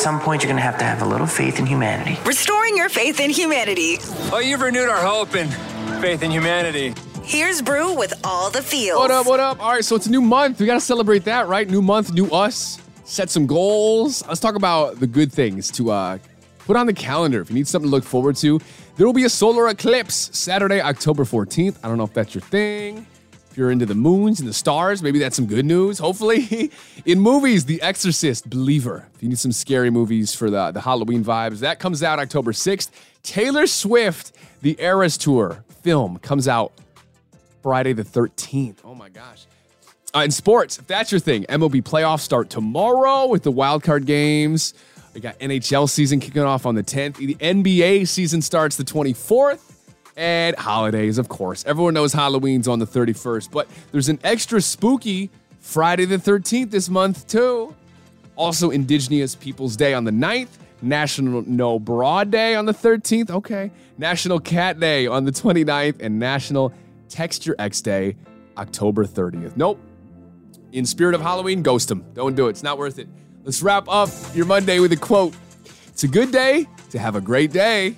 some point, you're going to have to have a little faith in humanity. Restoring your faith in humanity. Oh, you've renewed our hope and faith in humanity. Here's Bru with all the feels. What up, what up? All right, so it's a new month. We got to celebrate that, right? New month, new us. Set some goals. Let's talk about the good things to uh, put on the calendar. If you need something to look forward to, there will be a solar eclipse Saturday, October 14th. I don't know if that's your thing. You're into the moons and the stars, maybe that's some good news, hopefully. In movies, The Exorcist, Believer. If you need some scary movies for the, the Halloween vibes, that comes out October 6th. Taylor Swift, The Eras Tour film comes out Friday the 13th. Oh my gosh. Uh, in sports, if that's your thing, MLB playoffs start tomorrow with the wild card games. We got NHL season kicking off on the 10th. The NBA season starts the 24th. And holidays, of course. Everyone knows Halloween's on the 31st, but there's an extra spooky Friday the 13th this month, too. Also, Indigenous Peoples Day on the 9th, National No Bra Day on the 13th, okay, National Cat Day on the 29th, and National Text Your Ex Day, October 30th. Nope. In spirit of Halloween, ghost them. Don't do it. It's not worth it. Let's wrap up your Monday with a quote. It's a good day to have a great day.